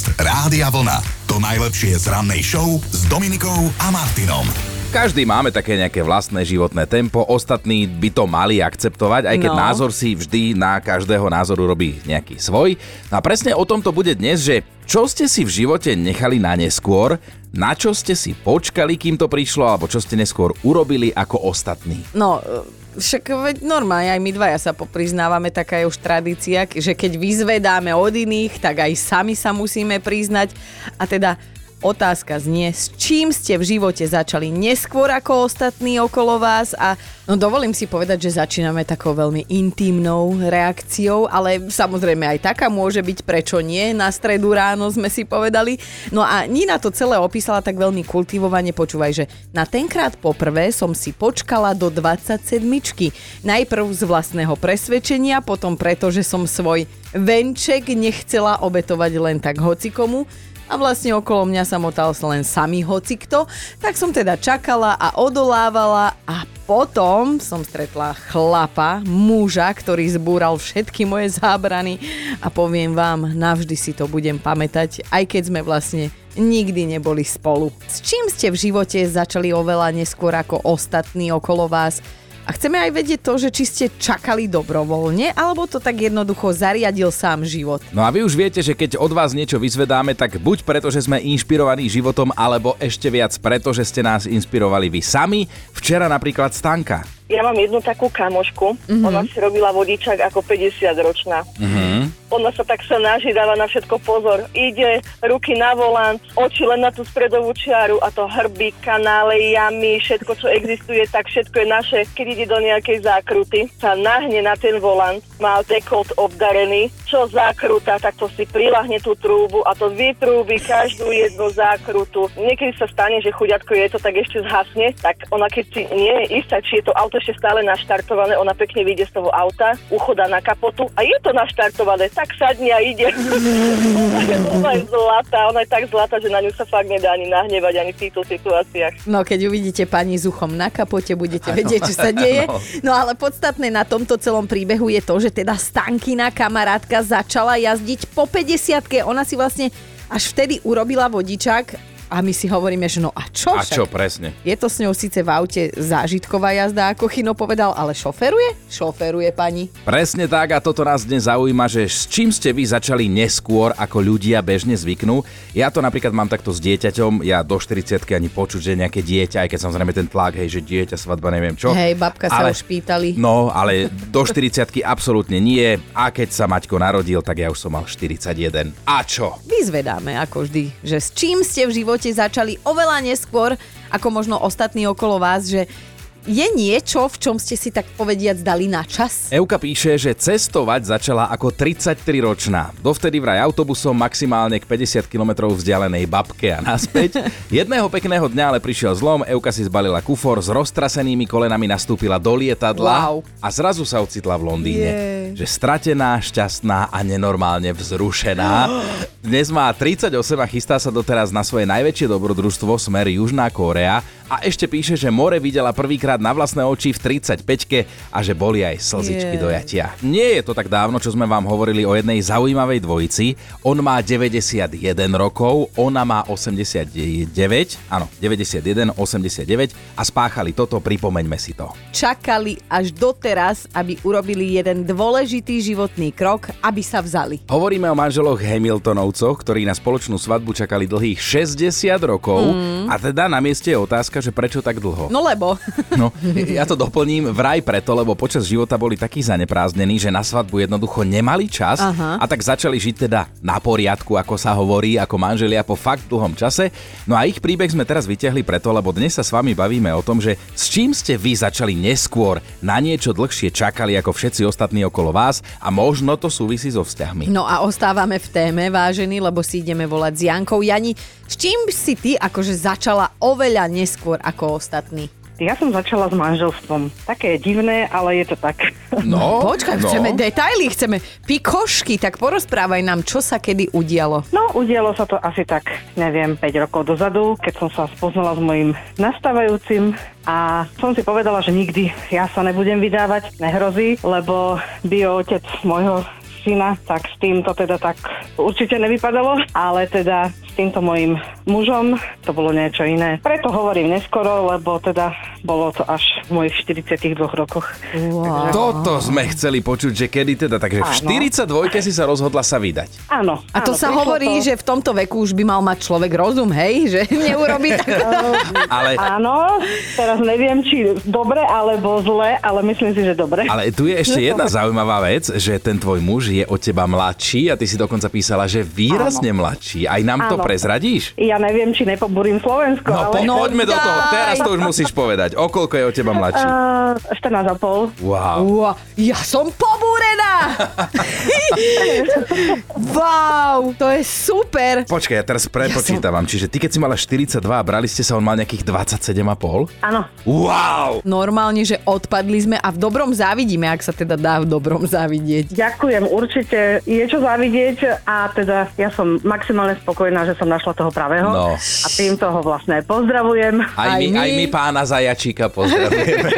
Podcast Rádia Vlna. To najlepšie z rannej show s Dominikou a Martinom. Každý máme také nejaké vlastné životné tempo, ostatní by to mali akceptovať, aj keď No. názor si vždy na každého názoru robí nejaký svoj. No a presne o tom to bude dnes, že čo ste si v živote nechali na neskôr, na čo ste si počkali, kým to prišlo, alebo čo ste neskôr urobili ako ostatní. No, však veď normálne, aj my dvaja sa popriznávame, taká je už tradícia, že keď vyzvedáme od iných, tak aj sami sa musíme priznať. A teda otázka znie, s čím ste v živote začali? Neskôr ako ostatní okolo vás a no dovolím si povedať, že začíname takou veľmi intimnou reakciou, ale samozrejme aj taká môže byť, prečo nie, na stredu ráno sme si povedali. No a Nina to celé opísala tak veľmi kultivovane, počúvaj, že na tenkrát poprvé som si počkala do 27 Najprv z vlastného presvedčenia, potom preto, že som svoj venček nechcela obetovať len tak hocikomu, a vlastne okolo mňa sa motal len samý hocikto, tak som teda čakala a odolávala a potom som stretla chlapa, muža, ktorý zbúral všetky moje zábrany a poviem vám, navždy si to budem pamätať, aj keď sme vlastne nikdy neboli spolu. S čím ste v živote začali oveľa neskôr ako ostatní okolo vás? A chceme aj vedieť to, že či ste čakali dobrovoľne, alebo to tak jednoducho zariadil sám život. No a vy už viete, že keď od vás niečo vyzvedáme, tak buď preto, že sme inšpirovaní životom, alebo ešte viac preto, že ste nás inšpirovali vy sami. Včera napríklad Stanka. Ja mám jednu takú kamošku, mm-hmm. ona si robila vodičák ako 50 ročná. Mhm. Ona sa tak sa naží, dáva na všetko pozor. Ide, ruky na volant, oči len na tú stredovú čiaru a to hrby, kanále, jamy, všetko, čo existuje, tak všetko je naše. Keď ide do nejakej zákruty, sa nahne na ten volant, má dekolt obdarený, čo zákruta, tak to si prilahne tú trúbu a to vytrúbi každú jednu zákrutu. Niekedy sa stane, že chuďatko je to, tak ešte zhasne, tak ona keď si nie je istá, či je to auto ešte stále naštartované, ona pekne vyjde z toho auta, uchodá na kapotu a je to naštartované, tak sadne a ide. ona je zlatá, ona je tak zlatá, že na ňu sa fakt nedá ani nahnevať, ani v týchto situáciách. No keď uvidíte pani s uchom na kapote, budete vedieť, čo sa deje. No ale podstatné na tomto celom príbehu je to, že teda Stankina kamarátka začala jazdiť po 50 Ona si vlastne až vtedy urobila vodičák a my si hovoríme, že no a čo? A však? čo presne? Je to s ňou síce v aute zážitková jazda, ako Chino povedal, ale šoferuje? Šoferuje pani. Presne tak a toto nás dnes zaujíma, že s čím ste vy začali neskôr, ako ľudia bežne zvyknú. Ja to napríklad mám takto s dieťaťom, ja do 40 ani počuť, že nejaké dieťa, aj keď samozrejme ten tlak, hej, že dieťa, svadba, neviem čo. Hej, babka sa Ale- už pýtali. No, ale do 40 absolútne nie. A keď sa Maťko narodil, tak ja už som mal 41. A čo? Vyzvedáme, ako vždy, že s čím ste v živote začali oveľa neskôr, ako možno ostatní okolo vás, že je niečo, v čom ste si tak povediac dali na čas? Euka píše, že cestovať začala ako 33-ročná. Dovtedy vraj autobusom maximálne k 50 km vzdialenej babke a naspäť. Jedného pekného dňa ale prišiel zlom, Euka si zbalila kufor, s roztrasenými kolenami nastúpila do lietadla Wow. a zrazu sa ocitla v Londýne. Jej. Že stratená, šťastná a nenormálne vzrušená. Dnes má 38 a chystá sa doteraz na svoje najväčšie dobrodružstvo smer Južná Kórea a ešte píše, že more videla prvýkrát na vlastné oči v 35 a že boli aj slzičky Je. do jatia. Nie je to tak dávno, čo sme vám hovorili o jednej zaujímavej dvojici. On má 91 rokov, ona má 89, áno, 91, 89 a spáchali toto, pripomeňme si to. Čakali až doteraz, aby urobili jeden dôležitý životný krok, aby sa vzali. Hovoríme o manželoch Hamiltonovcoch, ktorí na spoločnú svadbu čakali dlhých 60 rokov mm. a teda na mieste je otázka, že prečo tak dlho. No lebo, No, ja to doplním vraj preto, lebo počas života boli takí zaneprázdnení, že na svadbu jednoducho nemali čas Aha. a tak začali žiť teda na poriadku, ako sa hovorí, ako manželia po fakt dlhom čase. No a ich príbeh sme teraz vyťahli preto, lebo dnes sa s vami bavíme o tom, že s čím ste vy začali neskôr, na niečo dlhšie čakali ako všetci ostatní okolo vás a možno to súvisí so vzťahmi. no a ostávame v téme, vážení, lebo si ideme volať s Jankou. Jani, s čím si ty akože začala oveľa neskôr ako ostatní? Ja som začala s manželstvom. Také divné, ale je to tak. No, Počkaj, no. chceme detaily, chceme pikošky, tak porozprávaj nám, čo sa kedy udialo. No, udialo sa to asi tak, neviem, 5 rokov dozadu, keď som sa spoznala s mojim nastávajúcim a som si povedala, že nikdy ja sa nebudem vydávať, nehrozí, lebo bio otec môjho syna, tak s týmto teda tak určite nevypadalo, ale teda s týmto mojim mužom to bolo niečo iné. Preto hovorím neskoro, lebo teda bolo to až v mojich 42 rokoch. Wow. Toto sme chceli počuť, že kedy teda, takže v Áno. 42 si sa rozhodla sa vydať. Áno. A to áno, sa hovorí, to... že v tomto veku už by mal mať človek rozum, hej? Že neurobí tak. Ale, Áno, teraz neviem, či dobre alebo zle, ale myslím si, že dobre. ale tu je ešte jedna zaujímavá vec, že ten tvoj muž je od teba mladší a ty si dokonca písala, že výrazne mladší. Aj nám to Áno. prezradíš? Ja neviem, či nepobúrim Slovensko, No, po, ale... No poďme do toho. Teraz to už musíš povedať. O koľko je od teba mladší? Uh, 14,5. Wow. Wow, ja som pobúrená! wow, to je super! Počkaj, ja teraz prepočítavam. Čiže ty, keď si mala 42 a brali ste sa, on mal nejakých 27,5? Áno. Wow! Normálne, že odpadli sme a v dobrom závidíme, ak sa teda dá v dobrom závidieť. Ďakujem, určite je čo zavidieť a teda ja som maximálne spokojná, že som našla toho pravého. No. A týmto ho vlastne pozdravujem. Aj, Aj my, my. aj my pána Zajačíka pozdravujeme.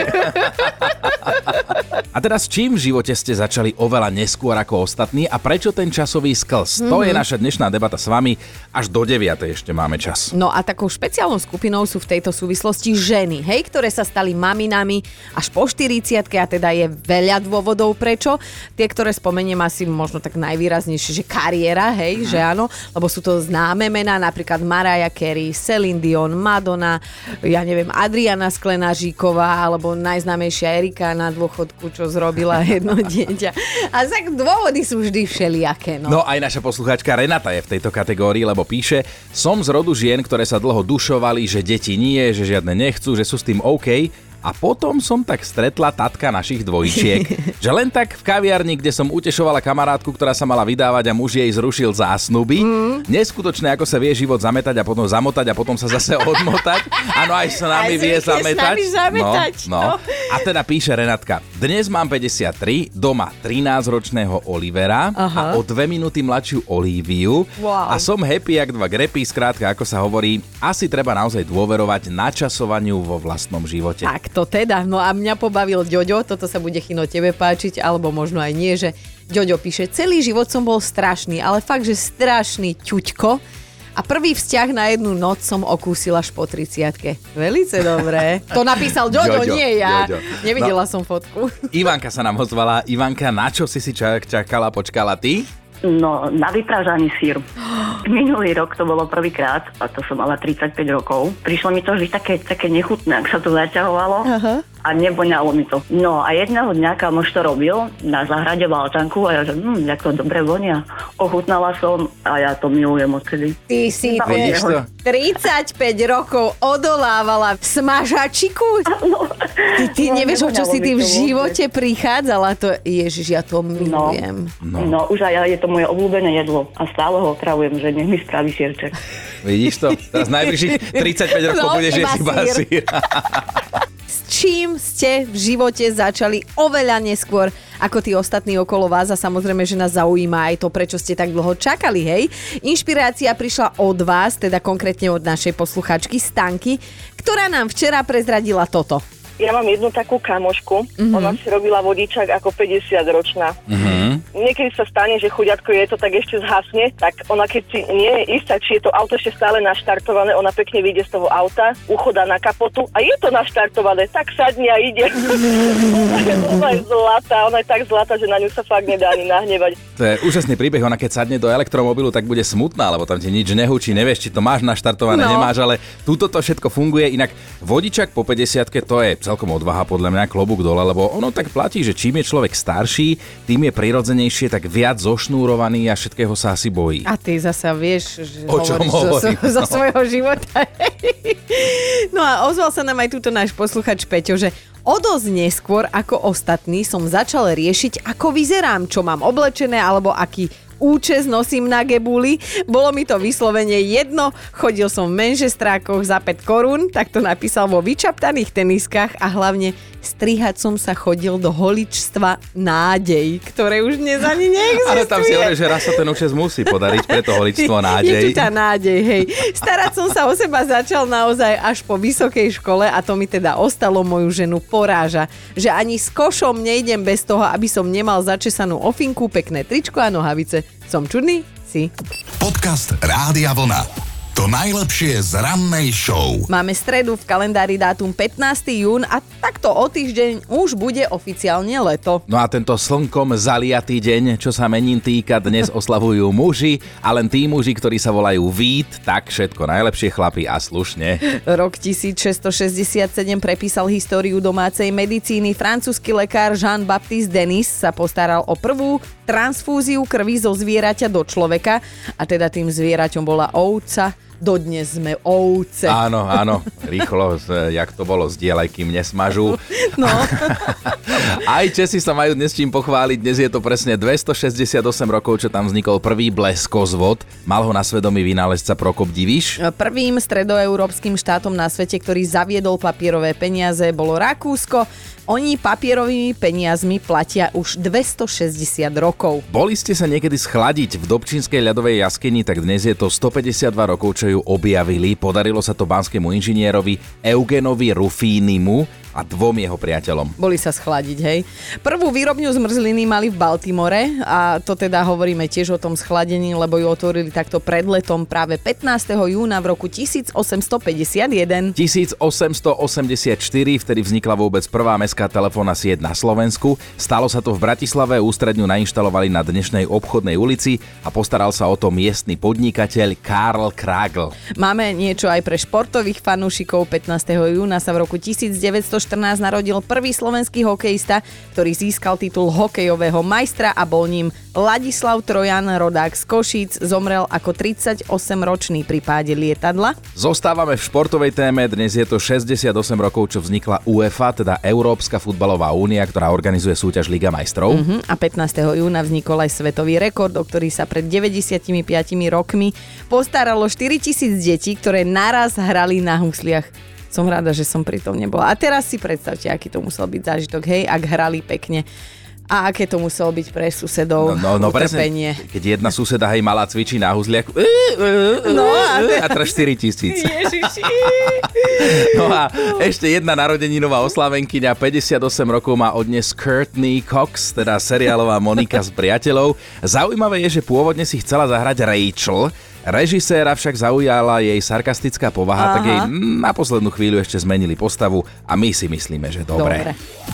a teraz čím v živote ste začali oveľa neskôr ako ostatní a prečo ten časový sklz? To je naša dnešná debata s vami. Až do 9. ešte máme čas. No a takou špeciálnou skupinou sú v tejto súvislosti ženy, hej, ktoré sa stali maminami až po 40 a teda je veľa dôvodov prečo. Tie, ktoré spomeniem asi možno tak najvýraznejšie, že kariéra, hej, že áno, lebo sú to známe mená, napríklad Mariah Carey, Celine Dion, Madonna, ja neviem, Adriana Sklenáříková, alebo najznámejšia Erika na dôchodku, čo zrobila jedno dieťa. A tak dôvody sú vždy všelijaké, no. No aj naša poslucháčka Renata je v tejto kategórii, lebo píše, som z rodu žien, ktoré sa dlho dušovali, že deti nie, že žiadne nechcú, že sú s tým OK. A potom som tak stretla tatka našich dvojčiek, že len tak v kaviarni, kde som utešovala kamarátku, ktorá sa mala vydávať a muž jej zrušil zásnuby. Mm. Neskutočné, ako sa vie život zametať a potom zamotať a potom sa zase odmotať. Áno, aj sa nami Aj vie s zametať. nami zametať, No, no. no. A teda píše Renatka, dnes mám 53, doma 13-ročného Olivera a Aha. o dve minúty mladšiu Olíviu. Wow. A som happy jak dva grepy, skrátka, ako sa hovorí, asi treba naozaj dôverovať načasovaniu vo vlastnom živote. Tak to teda. No a mňa pobavil Ďoďo, toto sa bude chino tebe páčiť, alebo možno aj nie, že Ďoďo píše, celý život som bol strašný, ale fakt, že strašný ťuďko. A prvý vzťah na jednu noc som okúsila až po 30 Velice dobré. To napísal Ďoďo, Ďoďo, nie ja. Ďoďo. Nevidela som fotku. Ivanka sa nám ozvala. Ivanka, na čo si si čak, čakala, počkala ty? No, na vypražaný sír. Minulý rok to bolo prvýkrát, a to som mala 35 rokov. Prišlo mi to vždy také, také nechutné, ak sa to zaťahovalo. Aha. A nevoňalo mi to. No a jedného dňa kamoš to robil na záhrade v Altanku a ja že, hm, jak to dobre vonia. Ochutnala som a ja to milujem odtedy. Ty si Vidíš to? 35 rokov odolávala v smažačiku. Ty, ty No, nevieš, o čo si ty v to vôbec. živote prichádzala. To, ježiš, ja to No, milujem. no. no už aj ja, je to moje obľúbené jedlo a stále ho otravujem, že nech mi spraví sierček. Vidíš to? Teraz najbližších 35 rokov No, budeš jesť iba sír. S čím ste v živote začali oveľa neskôr ako tí ostatní okolo vás a samozrejme, že nás zaujíma aj to, prečo ste tak dlho čakali, hej? Inšpirácia prišla od vás, teda konkrétne od našej posluchačky Stanky, ktorá nám včera prezradila toto. Ja mám jednu takú kamošku, mm-hmm. ona si robila vodičák ako 50 ročná. Mm-hmm. Niekedy sa stane, že chuďatko je to tak ešte zhasne, tak ona keď si nie je istá, či je to auto ešte stále naštartované, ona pekne vyjde z toho auta, uchoda na kapotu a je to naštartované, tak sadne a ide. ona je zlatá, ona je tak zlatá, že na ňu sa fakt nedá ani nahnevať. To je úžasný príbeh, ona keď sadne do elektromobilu, tak bude smutná, lebo tam ti nič nehučí, nevieš, či to máš naštartované, No. nemáš, ale túto to všetko funguje. Inak vodičak po 50 to je celkom odvaha podľa mňa klobúk dole, lebo ono tak platí, že čím je človek starší, tým je prirodzenejšie, tak viac zošnúrovaný a všetkého sa asi bojí. A ty zasa vieš, že O čom hovorím, zo, zo no. svojho života. no a ozval sa nám aj túto náš posluchač Peťo, že o dosť neskôr ako ostatní som začal riešiť, ako vyzerám, čo mám oblečené alebo aký účes nosím na gebuli. Bolo mi to vyslovene jedno, chodil som v menžestrákoch za 5 korún, tak to napísal vo vyčaptaných teniskách a hlavne strihať som sa chodil do holičstva nádej, ktoré už dnes ani neexistuje. Ale tam si hovorí, že raz sa ten účes musí podariť, preto holičstvo nádej. Je tu tá nádej, hej. Starať som sa o seba začal naozaj až po vysokej škole a to mi teda ostalo moju ženu poráža, že ani s košom nejdem bez toho, aby som nemal začesanú ofinku, pekné tričko a nohavice. Som čudný? Si. Podcast Rádia Vlna. To najlepšie z rannej show. Máme stredu v kalendári dátum 15. jún a takto o týždeň už bude oficiálne leto. No a tento slnkom zaliatý deň, čo sa menín týka, dnes oslavujú muži a len tí muži, ktorí sa volajú Vít, tak všetko najlepšie chlapy a slušne. Rok 1667 prepísal históriu domácej medicíny. Francúzsky lekár Jean-Baptiste Denis sa postaral o prvú transfúziu krvi zo zvieraťa do človeka a teda tým zvieraťom bola ovca, dodnes sme ovce. Áno, áno, rýchlo, jak to bolo, zdieľaj, kým nesmažú. No. Aj Česi sa majú dnes čím pochváliť, dnes je to presne 268 rokov, čo tam vznikol prvý bleskozvod. Mal ho na svedomí vynálezca Prokop Diviš. Prvým stredoeurópskym štátom na svete, ktorý zaviedol papierové peniaze, bolo Rakúsko. Oni papierovými peniazmi platia už 260 rokov. Boli ste sa niekedy schladiť v Dobčínskej ľadovej jaskyni, tak dnes je to 152 rokov, čo ju objavili. Podarilo sa to banskému inžinierovi Eugenovi Rufínimu a dvom jeho priateľom. Boli sa schladiť, hej. Prvú výrobňu zmrzliny mali v Baltimore a to teda hovoríme tiež o tom schladení, lebo ju otvorili takto pred letom práve 15. júna v roku 1851. 1884, vtedy vznikla vôbec prvá mestská telefónna sieť na Slovensku. Stalo sa to v Bratislave, ústredňu nainštalovali na dnešnej obchodnej ulici a postaral sa o to miestny podnikateľ Karl Kragl. Máme niečo aj pre športových fanúšikov. 15. júna sa v roku 1900 1914 narodil prvý slovenský hokejista, ktorý získal titul hokejového majstra a bol ním Ladislav Trojan, rodák z Košíc, zomrel ako 38-ročný pri páde lietadla. Zostávame v športovej téme, dnes je to 68 rokov, čo vznikla UEFA, teda Európska futbalová únia, ktorá organizuje súťaž Liga majstrov. Uh-huh. A 15. júna vznikol aj svetový rekord, o ktorý sa pred 95 rokmi postaralo 4000 detí, ktoré naraz hrali na husliach som rada, že som pri tom nebola. A teraz si predstavte, aký to musel byť zážitok, hej, ak hrali pekne. A aké to muselo byť pre susedov no, no, no utrpenie. Presne, keď jedna suseda hej malá cvičí na huzliak no, a, a teraz 4 tisíc. no a ešte jedna narodeninová oslavenkyňa, 58 rokov má odnes Courtney Cox, teda seriálová Monika s priateľov. Zaujímavé je, že pôvodne si chcela zahrať Rachel, Režiséra však zaujala jej sarkastická povaha, Aha. tak jej na poslednú chvíľu ešte zmenili postavu a my si myslíme, že dobre. Dobre,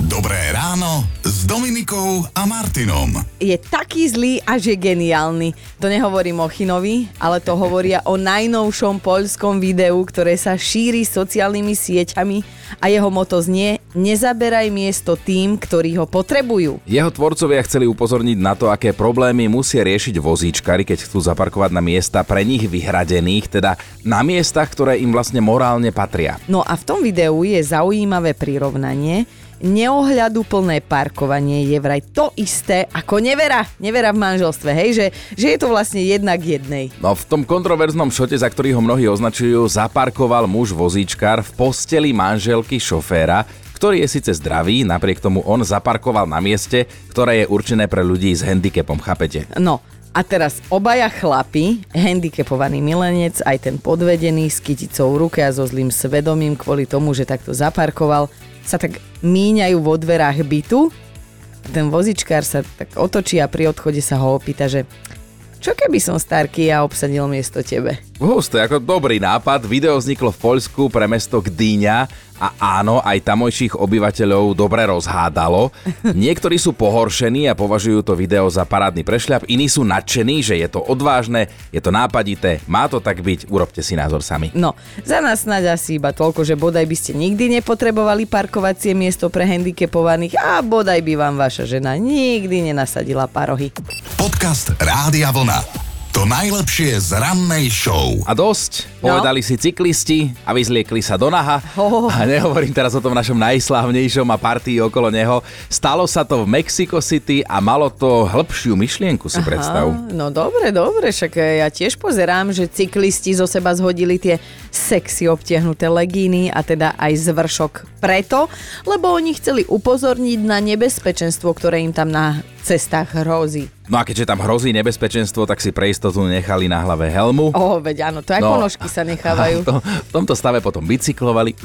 dobré ráno s Dominikou a Martinom. Je taký zlý a že geniálny. To nehovorím o Chinovi, ale to hovoria o najnovšom poľskom videu, ktoré sa šíri sociálnymi sieťami a jeho moto znie Nezaberaj miesto tým, ktorí ho potrebujú. Jeho tvorcovia chceli upozorniť na to, aké problémy musia riešiť vozíčkari, keď chcú zaparkovať na miesta pre nich vyhradených, teda na miestach, ktoré im vlastne morálne patria. No a v tom videu je zaujímavé prirovnanie, neohľadu plné parkovanie je vraj to isté ako nevera. Nevera v manželstve, hej, že, že je to vlastne jednak jednej. No v tom kontroverznom šote, za ktorý ho mnohí označujú, zaparkoval muž vozíčkar v posteli manželky šoféra, ktorý je síce zdravý, napriek tomu on zaparkoval na mieste, ktoré je určené pre ľudí s handicapom, chápete? No, a teraz obaja chlapi, handicapovaný milenec, aj ten podvedený s kyticou v ruke a so zlým svedomím kvôli tomu, že takto zaparkoval, sa tak míňajú vo dverách bytu. Ten vozičkár sa tak otočí a pri odchode sa ho opýta, že čo keby som starky a obsadil miesto tebe? Hus, to je ako dobrý nápad. Video vzniklo v Poľsku pre mesto Gdyňa a áno, aj tamojších obyvateľov dobre rozhádalo. Niektorí sú pohoršení a považujú to video za parádny prešľap, iní sú nadšení, že je to odvážne, je to nápadité, má to tak byť, urobte si názor sami. No, za nás snáď asi iba toľko, že bodaj by ste nikdy nepotrebovali parkovacie miesto pre handicapovaných a bodaj by vám vaša žena nikdy nenasadila parohy. Podcast Rádia Vlna. To najlepšie z rannej show. A dosť, No. povedali si cyklisti a vyzliekli sa do naha. Oh. A nehovorím teraz o tom našom najslávnejšom a partii okolo neho. Stalo sa to v Mexico City a malo to hĺbšiu myšlienku, si predstav. Á, no dobre, dobre, však e, ja tiež pozerám, že cyklisti zo seba zhodili tie sexy obtiahnuté legíny a teda aj zvršok preto, lebo oni chceli upozorniť na nebezpečenstvo, ktoré im tam na cestách hrozí. No a keďže tam hrozí nebezpečenstvo, tak si pre istotu nechali na hlave helmu. O, veď áno, to aj No. ponožky sa nechávajú. To, v tomto stave potom bicyklovali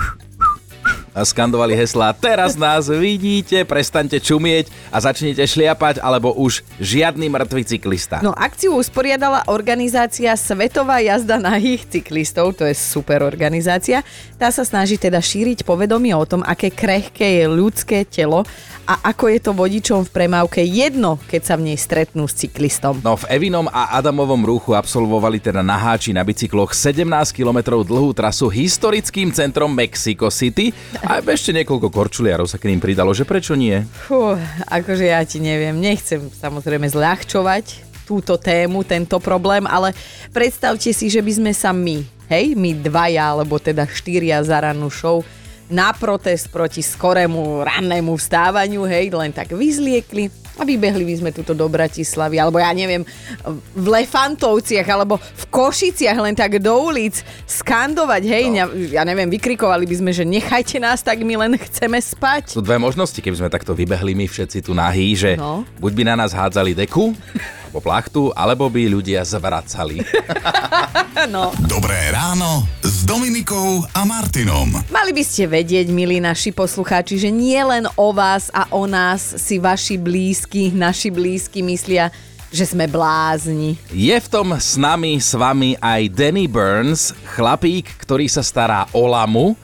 a skandovali heslá Teraz nás vidíte, prestaňte čumieť a začnite šliapať, alebo už žiadny mŕtvy cyklista. No akciu usporiadala organizácia Svetová jazda nahých cyklistov, to je super organizácia. Tá sa snaží teda šíriť povedomie o tom, aké krehké je ľudské telo a ako je to vodičom v premávke jedno, keď sa v nej stretnú s cyklistom. No v Evinom a Adamovom rúchu absolvovali teda naháči na bicykloch 17 km dlhú trasu historickým centrom Mexico City a ešte niekoľko korčuliarov sa k ním pridalo, že prečo nie? Fú, akože ja ti neviem, nechcem samozrejme zľahčovať túto tému, tento problém, ale predstavte si, že by sme sa my, hej, my dvaja, alebo teda štyria za rannú show, na protest proti skorému rannému vstávaniu, hej, len tak vyzliekli a vybehli by sme tuto do Bratislavy, alebo ja neviem, v Lefantovciach, alebo v Košiciach len tak do ulic skandovať, hej, no. ja neviem, vykrikovali by sme, že nechajte nás, tak my len chceme spať. Sú dve možnosti, keby sme takto vybehli my všetci tu nahý, že No. buď by na nás hádzali deku, alebo plachtu, alebo by ľudia zvracali. No. Dobré ráno s Dominikou a Martinom. Mali by ste vedieť, milí naši poslucháči, že nie len o vás a o nás si vaši blízky, naši blízky myslia, že sme blázni. Je v tom s nami, s vami aj Danny Burns, chlapík, ktorý sa stará o lamu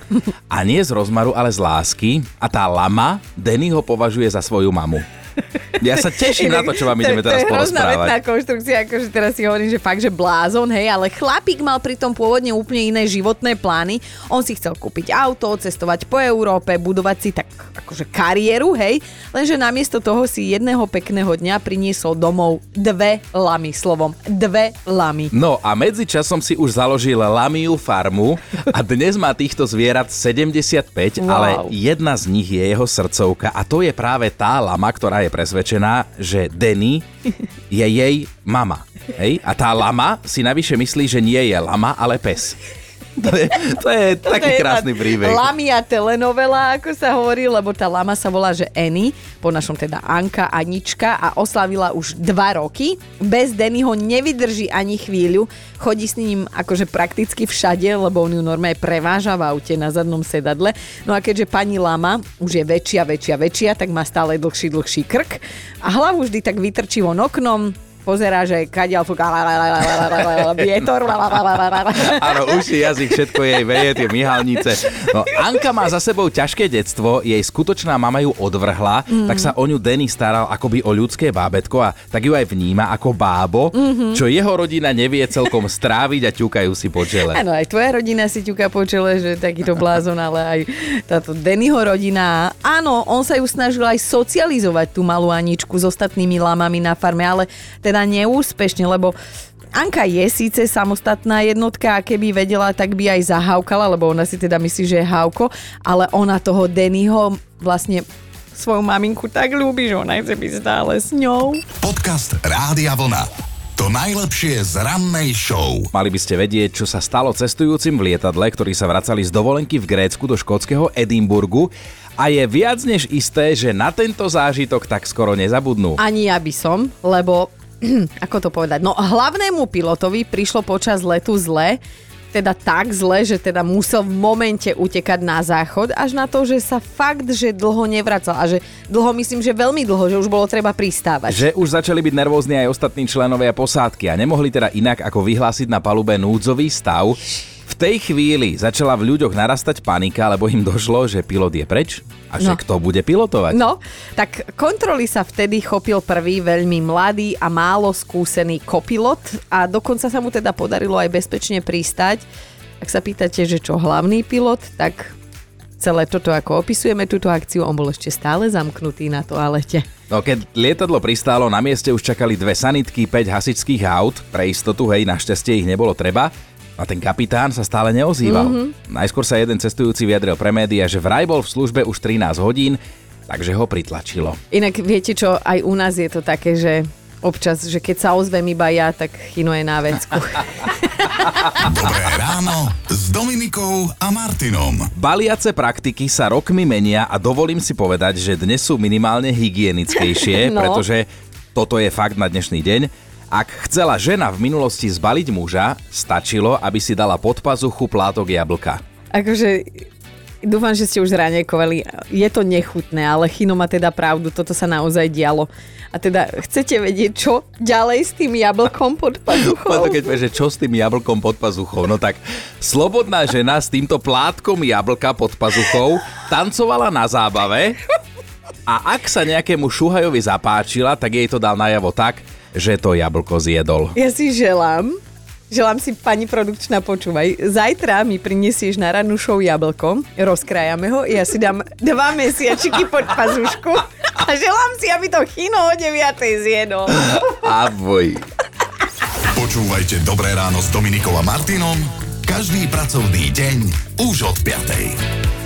a nie z rozmaru, ale z lásky. A tá lama, Danny ho považuje za svoju mamu. Ja sa teším na to, čo vám ideme teraz to je hrozná porozprávať. konštrukcia, akože teraz si hovorím, že fakt, že blázon, hej, ale chlapík mal pritom pôvodne úplne iné životné plány. On si chcel kúpiť auto, cestovať po Európe, budovať si tak akože kariéru, hej, lenže namiesto toho si jedného pekného dňa priniesol domov dve lamy, slovom dve lamy. No a medzičasom si už založil lamiu farmu a dnes má týchto zvierat 75, Wow. ale jedna z nich je jeho srdcovka a to je práve tá lama, ktorá je presvedčená, že Denny je jej mama. Hej? A tá lama si navyše myslí, že nie je lama, ale pes. To je, to je taký je krásny príbeh. Lamia telenovela, ako sa hovorí, lebo tá lama sa volá, že Annie, po našom teda Anka, Anička a oslavila už dva roky. Bez Dennyho nevydrží ani chvíľu, chodí s ním akože prakticky všade, lebo on ju normálne preváža v aute na zadnom sedadle. No a keďže pani lama už je väčšia, väčšia, väčšia, tak má stále dlhší, dlhší krk a hlavu vždy tak vytrčí von oknom, pozerá, že kadiaľ fúka vietor. Áno, uši, jazyk, všetko jej veje, tie myhalnice. No, Anka má za sebou ťažké detstvo, jej skutočná mama ju odvrhla, mm. tak sa o ňu Denny staral akoby o ľudské bábetko a tak ju aj vníma ako bábo, mm-hmm. čo jeho rodina nevie celkom stráviť a ťukajú si po čele. Áno, aj tvoja rodina si ťuká po čele, že takýto blázon, ale aj táto Dennyho rodina. Áno, on sa ju snažil aj socializovať tú malú Aničku s ostatnými lamami na farme, ale teda neúspešne, lebo Anka je síce samostatná jednotka a keby vedela, tak by aj zahaukala, lebo ona si teda myslí, že je hauko, ale ona toho Dennyho vlastne svoju maminku tak ľúbi, že ona chce byť stále s ňou. Podcast Rádia Vlna. To najlepšie z rannej show. Mali by ste vedieť, čo sa stalo cestujúcim v lietadle, ktorí sa vracali z dovolenky v Grécku do škótskeho Edimburgu a je viac než isté, že na tento zážitok tak skoro nezabudnú. Ani ja by som, lebo ako to povedať, no hlavnému pilotovi prišlo počas letu zle, teda tak zle, že teda musel v momente utekať na záchod, až na to, že sa fakt, že dlho nevracal a že dlho myslím, že veľmi dlho, že už bolo treba pristávať. Že už začali byť nervózni aj ostatní členovia posádky a nemohli teda inak ako vyhlásiť na palube núdzový stav. V tej chvíli začala v ľuďoch narastať panika, lebo im došlo, že pilot je preč a že No. kto bude pilotovať. No, tak kontroly sa vtedy chopil prvý veľmi mladý a málo skúsený kopilot a dokonca sa mu teda podarilo aj bezpečne pristať. Ak sa pýtate, že čo hlavný pilot, tak celé toto, ako opisujeme túto akciu, on bol ešte stále zamknutý na toalete. No keď lietadlo pristálo, na mieste už čakali dve sanitky, 5 hasičských aut, pre istotu, hej, našťastie ich nebolo treba. A ten kapitán sa stále neozýval. Mm-hmm. Najskôr sa jeden cestujúci vyjadril pre médiá, že vraj bol v službe už 13 hodín, takže ho pritlačilo. Inak viete čo, aj u nás je to také, že občas, že keď sa ozvem iba ja, tak chino je na vecku. Dobré ráno s Dominikou a Martinom. Baliace praktiky sa rokmi menia a dovolím si povedať, že dnes sú minimálne hygienickejšie, No. pretože toto je fakt na dnešný deň. Ak chcela žena v minulosti zbaliť muža, stačilo, aby si dala pod pazuchu plátok jablka. Akože dúfam, že ste už zranekovali. Je to nechutné, ale Chino má teda pravdu, toto sa naozaj dialo. A teda chcete vedieť, čo ďalej s tým jablkom pod pazuchou? Keď že čo s tým jablkom pod pazuchou, no tak slobodná žena s týmto plátkom jablka pod pazuchou tancovala na zábave a ak sa nejakému šuhajovi zapáčila, tak jej to dal najavo tak, že to jablko zjedol. Ja si želám, želám si pani produkčná, počúvaj, zajtra mi prinesieš na rannú show jablko, rozkrájame ho, ja si dám dva mesiačiky pod pazušku a želám si, aby to chino o 9 zjedol. A voj. Počúvajte Dobré ráno s Dominikou a Martinom každý pracovný deň už od 5.